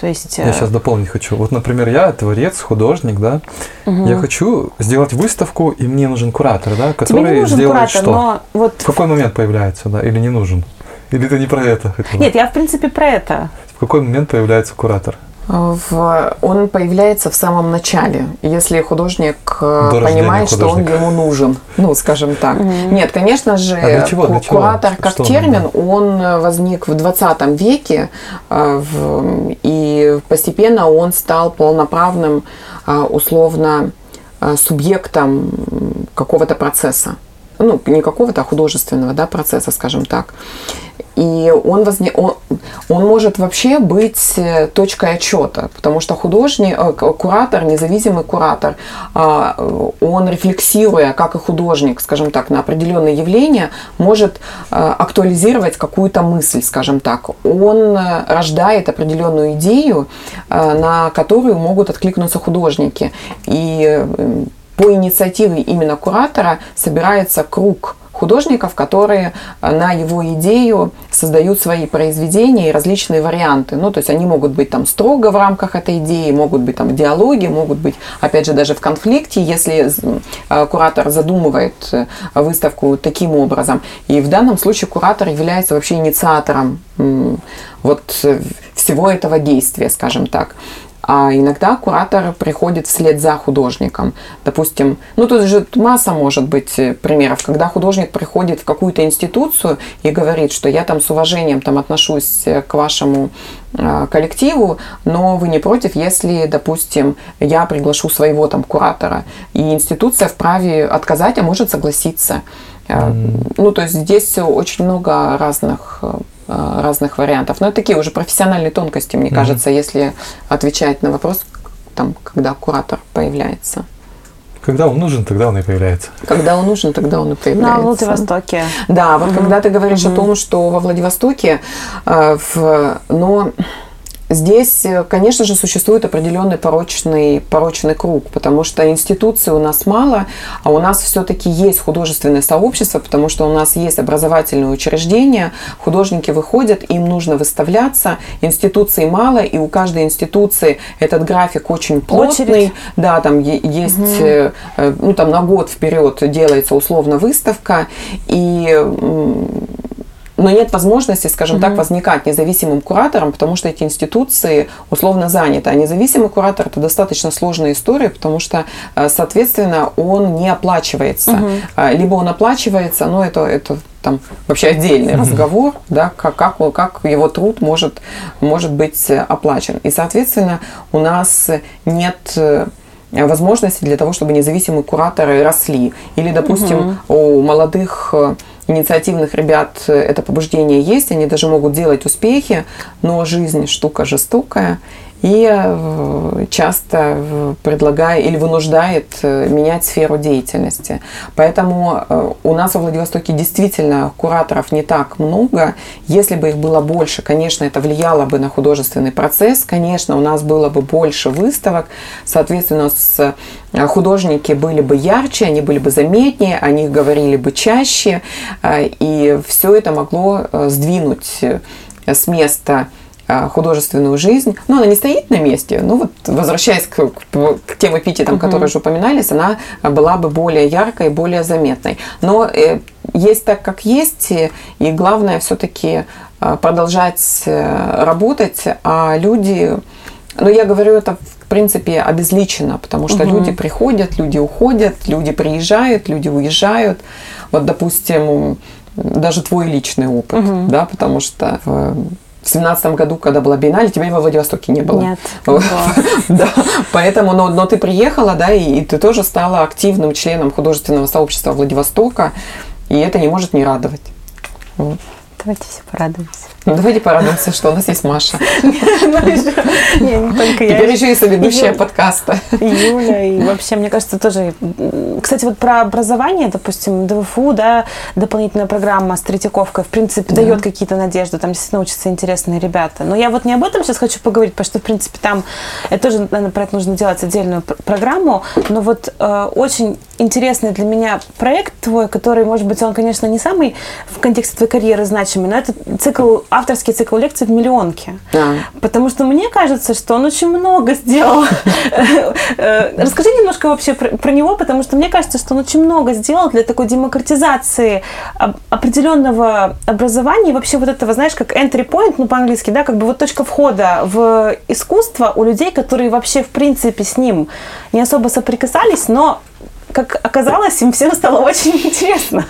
То есть, я сейчас э, дополнить хочу. Вот, например, я творец, художник, да. Угу. Я хочу сделать выставку, и мне нужен куратор, да, который Тебе не нужен сделает куратор, что? Но вот... В какой момент появляется, да, или не нужен? Или ты не про это хотела? Нет, я в принципе про это. В какой момент появляется куратор? В, он появляется в самом начале, если художник э, До понимает, что он ему нужен, ну, скажем так. Mm-hmm. Нет, конечно же, а для чего, для чего? куратор как что термин, он, он возник в 20 веке, э, в, и постепенно он стал полноправным, э, условно, субъектом какого-то процесса ну, не какого-то, а художественного да, процесса, скажем так. И он, возне... он, он может вообще быть э, точкой отчета, потому что художник, э, куратор, независимый куратор, а, он рефлексируя, как и художник, скажем так, на определенные явления, может э, актуализировать какую-то мысль, скажем так. Он рождает определенную идею, на которую могут откликнуться художники. И по инициативе именно куратора собирается круг художников, которые э, на его идею создают свои произведения и различные варианты. Ну, то есть они могут быть там строго в рамках этой идеи, могут быть там диалоги, могут быть, опять же, даже в конфликте, если э, куратор задумывает э, выставку таким образом. И в данном случае куратор является вообще инициатором вот всего этого действия, скажем так. А иногда куратор приходит вслед за художником. Допустим, ну тут же масса может быть э, примеров, когда художник приходит в какую-то институцию и говорит, что я там с уважением там отношусь э, к вашему э, коллективу, но вы не против, если, допустим, я приглашу своего там куратора. И институция вправе отказать, а может согласиться. Mm. Ну, то есть здесь очень много разных разных вариантов. Но это такие уже профессиональные тонкости, мне mm-hmm. кажется, если отвечать на вопрос, там, когда куратор появляется. Когда он нужен, тогда он и появляется. Когда он нужен, тогда он и появляется. На Владивостоке. Да, вот угу. когда ты говоришь угу. о том, что во Владивостоке, э, в, но Здесь, э, конечно же, существует определенный порочный, порочный круг, потому что институций у нас мало, а у нас все-таки есть художественное сообщество, потому что у нас есть образовательные учреждения, художники выходят, им нужно выставляться, институций мало, и у каждой институции этот график очень плотный. Очередь. Да, там есть, угу. ну там на год вперед делается условно выставка, и но нет возможности, скажем угу. так, возникать независимым куратором, потому что эти институции условно заняты. А независимый куратор это достаточно сложная история, потому что, э, соответственно, он не оплачивается. Угу. Либо он оплачивается, но это, это там вообще отдельный угу. разговор, да, как, как, как его труд может, может быть оплачен. И, соответственно, у нас нет э, возможности для того, чтобы независимые кураторы росли. Или, допустим, угу. у молодых инициативных ребят это побуждение есть, они даже могут делать успехи, но жизнь штука жестокая, и э, часто предлагает или вынуждает э, менять сферу деятельности. Поэтому э, у нас во Владивостоке действительно кураторов не так много. Если бы их было больше, конечно, это влияло бы на художественный процесс. Конечно, у нас было бы больше выставок. Соответственно, с художники были бы ярче, они были бы заметнее, о них говорили бы чаще. И все это могло сдвинуть с места художественную жизнь, но она не стоит на месте. Ну вот, возвращаясь к, к, тем эпитетам, угу. которые уже упоминались, она была бы более яркой, более заметной. Но э, есть так, как есть, и, главное все-таки э, продолжать э, работать, а люди, ну я говорю это в принципе обезличено, потому что угу. люди приходят, люди уходят, люди приезжают, люди уезжают. Вот, допустим, даже твой личный опыт, угу. да, потому что в семнадцатом году, когда была биеннале, тебя во Владивостоке не было. Нет. да, поэтому, но, но ты приехала, да, и, и ты тоже стала активным членом художественного сообщества Владивостока, и это не может не радовать. Вот. Давайте все порадуемся. Ну, давайте порадуемся, что у нас есть Маша. Я. Теперь еще и соведущая подкаста. Юля, и вообще, мне кажется, тоже... Кстати, вот про образование, допустим, ДВФУ, да, дополнительная программа с Третьяковкой, в принципе, дает какие-то надежды, там действительно учатся интересные ребята. Но я вот не об этом сейчас хочу поговорить, потому что, в принципе, там... Это тоже, наверное, про это нужно делать отдельную программу, но вот э, очень интересный для меня проект твой, который, может быть, он, конечно, не самый в контексте твоей карьеры значимый, но это цикл авторский цикл лекций в миллионке. Да. Потому что мне кажется, что он очень много сделал. Э, расскажи немножко вообще про, него, потому что мне кажется, что он очень много сделал для такой демократизации определенного образования и вообще вот этого, знаешь, как entry point, ну по-английски, да, как бы вот точка входа в искусство у людей, которые вообще в принципе с ним не особо соприкасались, но как оказалось, им всем стало очень интересно.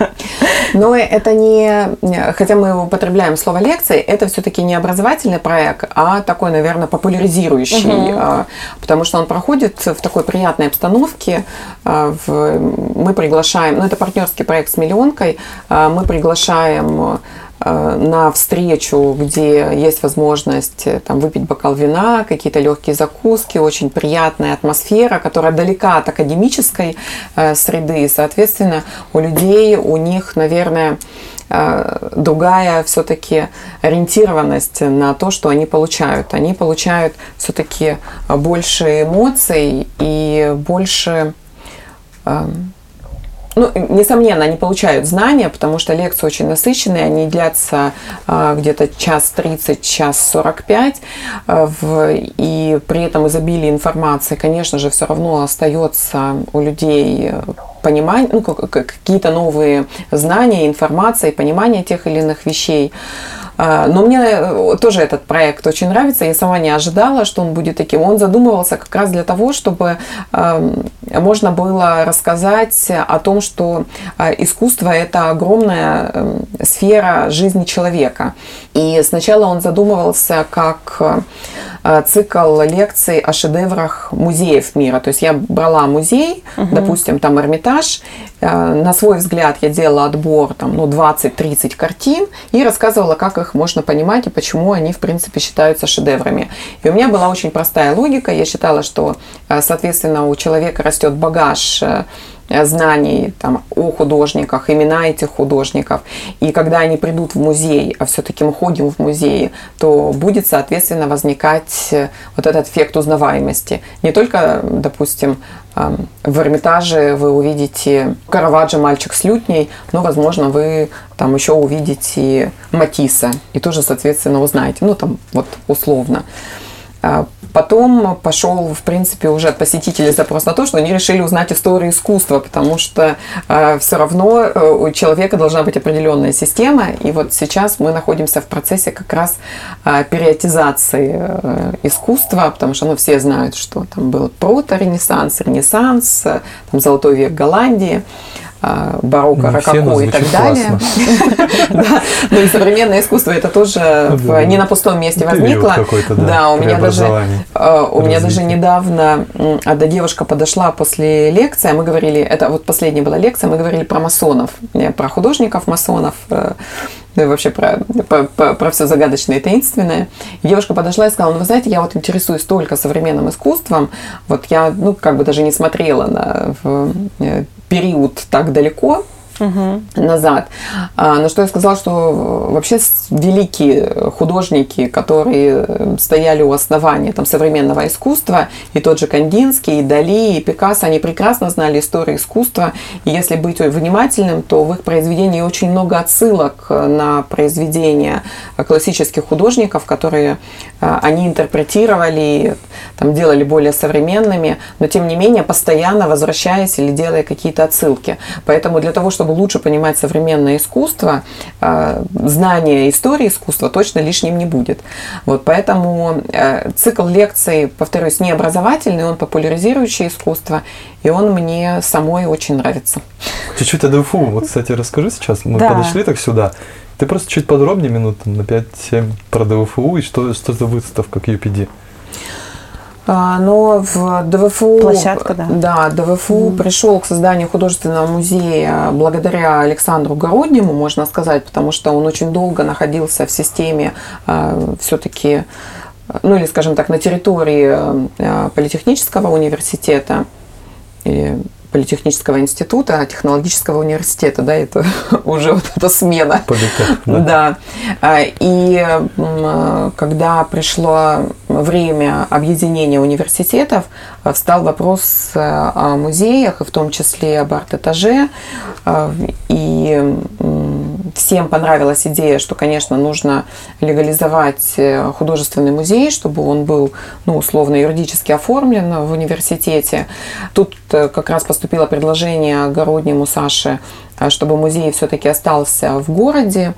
Но это не, хотя мы употребляем слово лекции, это все-таки не образовательный проект, а такой, наверное, популяризирующий, угу. потому что он проходит в такой приятной обстановке. А, мы приглашаем, ну это партнерский проект с миллионкой, а, мы приглашаем на встречу, где есть возможность э, там, выпить бокал вина, какие-то легкие закуски, очень приятная атмосфера, которая далека от академической э, среды. И, соответственно, у людей, у них, наверное, э, другая все-таки ориентированность на то, что они получают. Они получают все-таки больше эмоций и больше э, ну, несомненно, они получают знания, потому что лекции очень насыщенные, они длятся а, где-то час 30, час 45, а, в, и при этом изобилие информации, конечно же, все равно остается у людей понимание, ну, какие-то новые знания, информация, понимание тех или иных вещей. А, но мне э, тоже этот проект очень нравится. Я сама не ожидала, что он будет таким. Он задумывался как раз для того, чтобы можно было рассказать о том, что а, искусство – это огромная эм, сфера жизни человека. И сначала он задумывался как э, цикл лекций о шедеврах музеев мира. То есть я брала музей, угу. допустим, там Эрмитаж, э, на свой взгляд я делала отбор там, ну, 20-30 картин и рассказывала, как их можно понимать и почему они, в принципе, считаются шедеврами. И у меня была очень простая логика. Я считала, что, э, соответственно, у человека растет багаж Э, знаний там, о художниках, имена этих художников. И когда они придут в музей, а все-таки мы ходим в музеи, то будет, соответственно, возникать вот этот эффект узнаваемости. Не только, допустим, в Эрмитаже вы увидите Караваджо «Мальчик с лютней», но, возможно, вы там еще увидите Матисса и тоже, соответственно, узнаете. Ну, там вот условно. А потом пошел, в принципе, уже от посетителей запрос на то, что они решили узнать историю искусства, потому что э, все равно у человека должна быть определенная система. И вот сейчас мы находимся в процессе как раз э, периодизации э, искусства, потому что ну, все знают, что там был прото-ренессанс, ренессанс, э, там, золотой век Голландии. А, барокко, ну, рококо и так далее. Ну и современное искусство это тоже ну не на пустом месте возникло. Да, у меня даже а, у меня даже недавно одна девушка подошла после лекции, мы говорили, это вот последняя была лекция, мы говорили про масонов, про художников масонов, э, ну и вообще про, про, про, про все загадочное и таинственное. И девушка подошла и сказала, ну вы знаете, я вот интересуюсь только современным искусством, вот я, ну, как бы даже не смотрела на э, период так далеко, угу. назад. А, на что я сказала, что вообще великие художники, которые стояли у основания там, современного искусства, и тот же Кандинский, и Дали, и Пикассо, они прекрасно знали историю искусства. И если быть внимательным, то в их произведении очень много отсылок на произведения классических художников, которые они интерпретировали, там, делали более современными, но тем не менее постоянно возвращаясь или делая какие-то отсылки. Поэтому для того, чтобы чтобы лучше понимать современное искусство, а, знание истории искусства точно лишним не будет. Вот, поэтому э, цикл лекций, повторюсь, не образовательный, он популяризирующий искусство, и он мне самой очень нравится. Чуть-чуть о ДФУ. Вот, кстати, расскажи сейчас. Мы да. подошли так сюда. Ты просто чуть подробнее, минут на 5-7 про ДФУ и что, что за выставка к UPD. А, но в ДВФУ, Площадка, да. Да, ДВФУ mm. пришел к созданию художественного музея благодаря Александру Городнему, можно сказать, потому что он очень долго находился в системе а, все-таки, ну или, скажем так, на территории а, Политехнического университета или Политехнического института, технологического университета, да, это уже вот эта смена. Политех, да. да. А, и когда пришло время объединения университетов, э, встал вопрос э, о музеях, и в том числе об арт-этаже. Э, и всем понравилась идея, что, конечно, нужно легализовать художественный музей, чтобы он был, ну, условно, юридически оформлен в университете. Тут как раз поступило предложение Огороднему Саше чтобы музей все-таки остался в городе.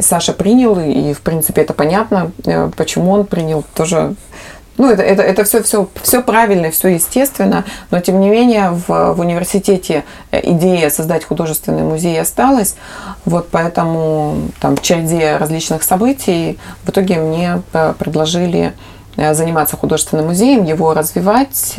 Саша принял, и, в принципе, это понятно, почему он принял. Тоже ну, это, это, это все, все, все правильно, все естественно, но тем не менее в, в университете идея создать художественный музей осталась. Вот поэтому там в череде различных событий в итоге мне предложили заниматься художественным музеем, его развивать.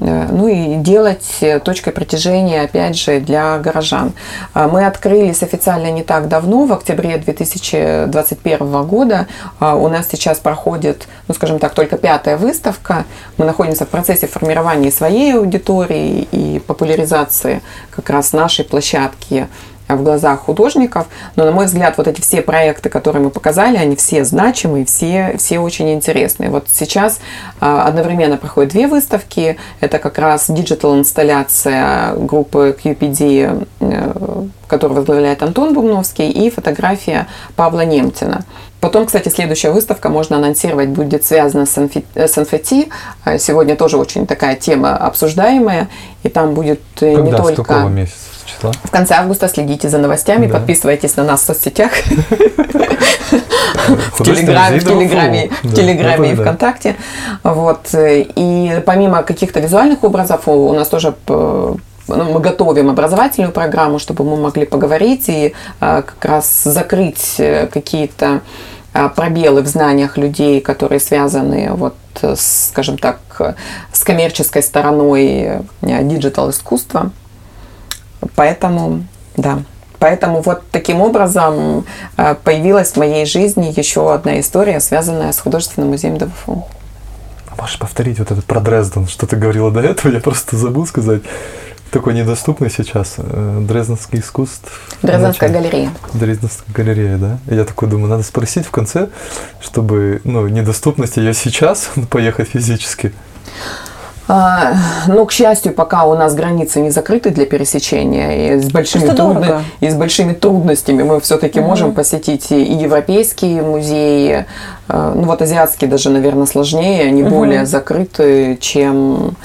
Э, ну и делать э, точкой притяжения, опять же, для горожан. А мы открылись официально не так давно, в октябре 2021 года. У нас сейчас проходит, ну скажем так, только пятая выставка. Мы находимся в процессе формирования своей аудитории и популяризации как раз нашей площадки в глазах художников. Но, на мой взгляд, вот эти все проекты, которые мы показали, они все значимые, все, все очень интересные. Вот сейчас а, одновременно проходят две выставки. Это как раз digital-инсталляция группы QPD, э, которую возглавляет Антон Бумновский, и фотография Павла Немтина. Потом, кстати, следующая выставка, можно анонсировать, будет связана с NFT. Э, сегодня тоже очень такая тема обсуждаемая. И там будет э, Когда, не только... С какого месяца? Числа? В конце августа следите за новостями, да. подписывайтесь на нас в соцсетях. В Телеграме, в Телеграме, в Телеграме и ВКонтакте. Вот. И помимо каких-то визуальных образов, у нас тоже ну, мы готовим образовательную программу, чтобы мы могли поговорить и а, как раз закрыть э, какие-то пробелы в знаниях людей, которые связаны вот, скажем так, с коммерческой стороной э, digital искусства. Поэтому, да. Поэтому вот таким образом э, появилась в моей жизни еще одна история, связанная с художественным музеем ДВФУ. А можешь повторить вот этот про Дрезден? Что ты говорила до этого? Я просто забыл сказать. Такой недоступный сейчас. Э, Дрезденский искусство. Дрезденская галерея. Дрезденская галерея, да? Я такой думаю, надо спросить в конце, чтобы ну, недоступность ее сейчас поехать физически. А, но, к счастью, пока у нас границы не закрыты для пересечения, и с большими, трудно... и с большими трудностями мы все-таки угу. можем посетить и европейские музеи, а, ну вот азиатские даже, наверное, сложнее, они угу. более закрыты, чем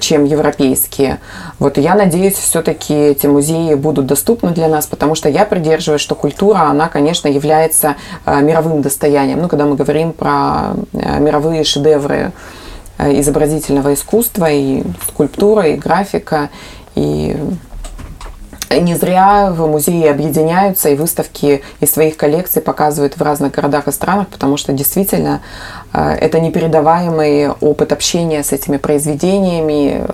чем европейские. Вот я надеюсь, все-таки эти музеи будут доступны для нас, потому что я придерживаюсь, что культура, она, конечно, является а, мировым достоянием. Ну, когда мы говорим про мировые шедевры изобразительного искусства, и скульптура, и графика, и не зря в музее объединяются и выставки из своих коллекций показывают в разных городах и странах, потому что действительно э, это непередаваемый опыт общения с этими произведениями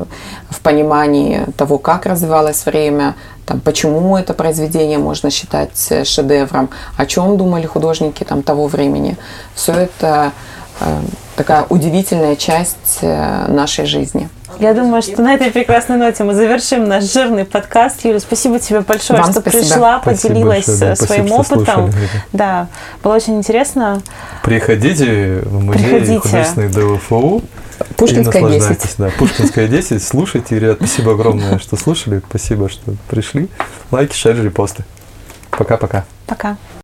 в понимании того, как развивалось время, там, почему это произведение можно считать шедевром, о чем думали художники там, того времени. Все это э, такая удивительная часть э, нашей жизни. Я думаю, что на этой прекрасной ноте мы завершим наш жирный подкаст. Юля, спасибо тебе большое, Вам что спасибо. пришла, Спасибо поделилась большое, да, своим спасибо, опытом. слушали. Да, было очень интересно. Приходите в музей Приходите. художественной ДВФУ. Пушкинская и 10. наслаждайтесь, Да, Пушкинская 10. Слушайте, ребят, спасибо огромное, что слушали. Спасибо, что пришли. Лайки, шеры, репосты. Пока-пока. Пока.